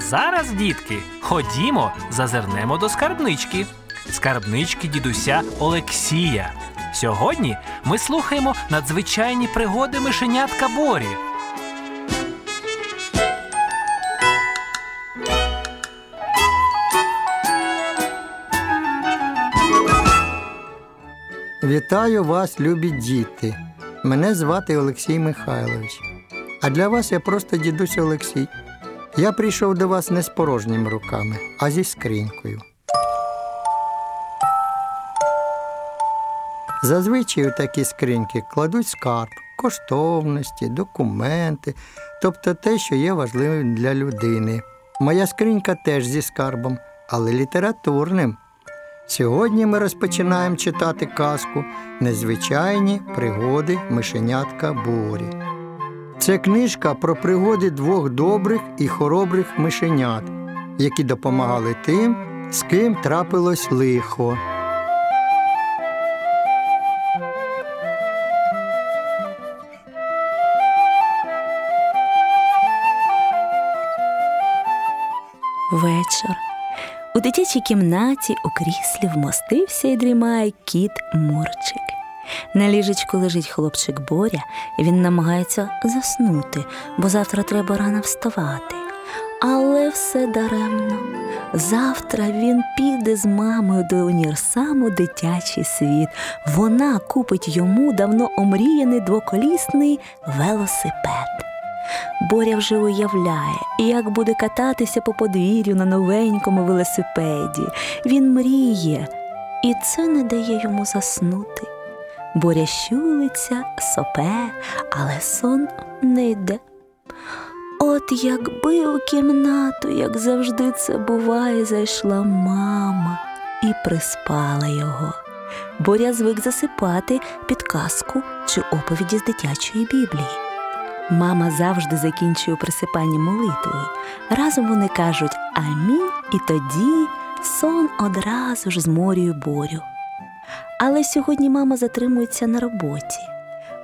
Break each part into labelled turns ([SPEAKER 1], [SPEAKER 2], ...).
[SPEAKER 1] зараз, дітки, ходімо, зазирнемо до скарбнички. Скарбнички дідуся Олексія. Сьогодні ми слухаємо надзвичайні пригоди мишенятка Борі.
[SPEAKER 2] Вітаю вас, любі діти. Мене звати Олексій Михайлович. А для вас я просто дідусь Олексій. Я прийшов до вас не з порожніми руками, а зі скринькою. Зазвичай у такі скриньки кладуть скарб, коштовності, документи, тобто те, що є важливим для людини. Моя скринька теж зі скарбом, але літературним. Сьогодні ми розпочинаємо читати казку Незвичайні пригоди мишенятка Борі. Це книжка про пригоди двох добрих і хоробрих мишенят, які допомагали тим, з ким трапилось лихо.
[SPEAKER 3] Вечір. У дитячій кімнаті у кріслі вмостився і дрімає кіт Мурчик. На ліжечку лежить хлопчик Боря, він намагається заснути, бо завтра треба рано вставати. Але все даремно. Завтра він піде з мамою до універсаму дитячий світ. Вона купить йому давно омріяний двоколісний велосипед. Боря вже уявляє, як буде кататися по подвір'ю на новенькому велосипеді. Він мріє, і це не дає йому заснути. Боря щулиться, сопе, але сон не йде. От якби у кімнату, як завжди це буває, зайшла мама і приспала його. Боря звик засипати підказку чи оповіді з дитячої біблії. Мама завжди закінчує присипання молитвою. Разом вони кажуть Амінь, і тоді сон одразу ж зморює борю. Але сьогодні мама затримується на роботі.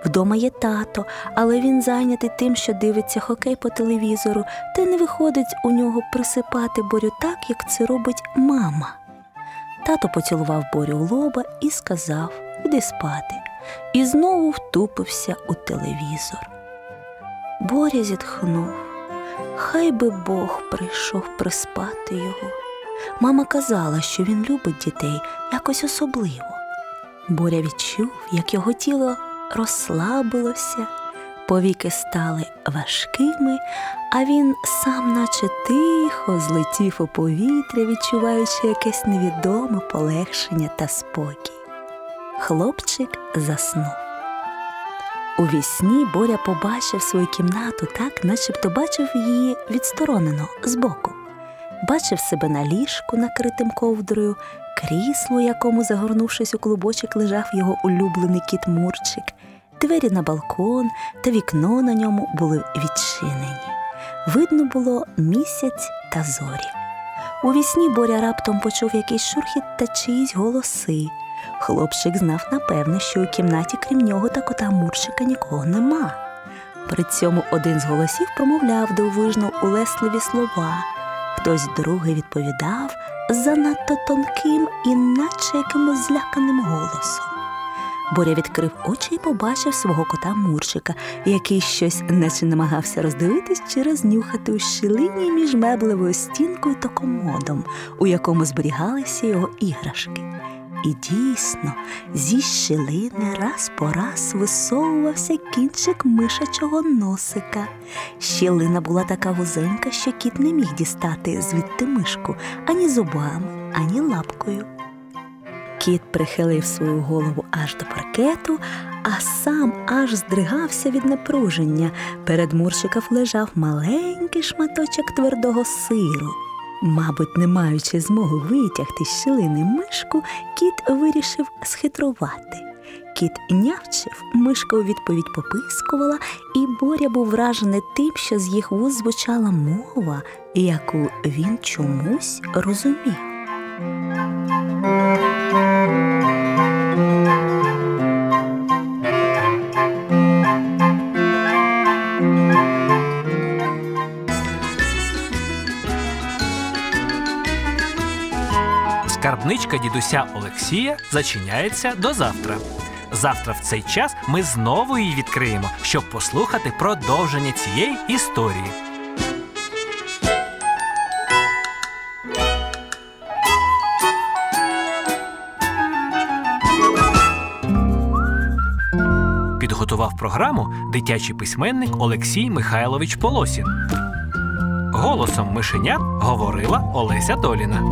[SPEAKER 3] Вдома є тато, але він зайнятий тим, що дивиться хокей по телевізору, та не виходить у нього присипати борю так, як це робить мама. Тато поцілував борю у лоба і сказав Іди спати, і знову втупився у телевізор. Боря зітхнув. Хай би Бог прийшов приспати його. Мама казала, що він любить дітей якось особливо. Боря відчув, як його тіло розслабилося, повіки стали важкими, а він сам, наче тихо, злетів у повітря, відчуваючи якесь невідоме полегшення та спокій. Хлопчик заснув. У вісні Боря побачив свою кімнату так, начебто бачив її відсторонено збоку. Бачив себе на ліжку, накритим ковдрою, крісло, якому, загорнувшись у клубочок, лежав його улюблений кіт Мурчик, двері на балкон та вікно на ньому були відчинені. Видно було місяць та зорі. У вісні Боря раптом почув якийсь шурхіт та чиїсь голоси. Хлопчик знав напевне, що у кімнаті, крім нього та кота Мурчика, нікого нема. При цьому один з голосів промовляв дивовижно улесливі слова. Хтось другий відповідав занадто тонким і наче якимось зляканим голосом. Боря відкрив очі і побачив свого кота Мурчика, який щось наче намагався роздивитись чи рознюхати у щілині між меблевою стінкою та комодом, у якому зберігалися його іграшки. І дійсно, зі щілини раз по раз висовувався кінчик мишачого носика. Щілина була така вузенька, що кіт не міг дістати звідти мишку ані зубами, ані лапкою. Кіт прихилив свою голову аж до паркету, а сам аж здригався від напруження. Перед Мурчиком лежав маленький шматочок твердого сиру. Мабуть, не маючи змоги витягти з щілини мишку, кіт вирішив схитрувати. Кіт нявчив, мишка у відповідь попискувала, і Боря був вражений тим, що з їх вуз звучала мова, яку він чомусь розумів.
[SPEAKER 1] Скринька дідуся Олексія зачиняється до завтра. Завтра в цей час ми знову її відкриємо, щоб послухати продовження цієї історії. Підготував програму дитячий письменник Олексій Михайлович Полосін. Голосом мишенят говорила Олеся Доліна.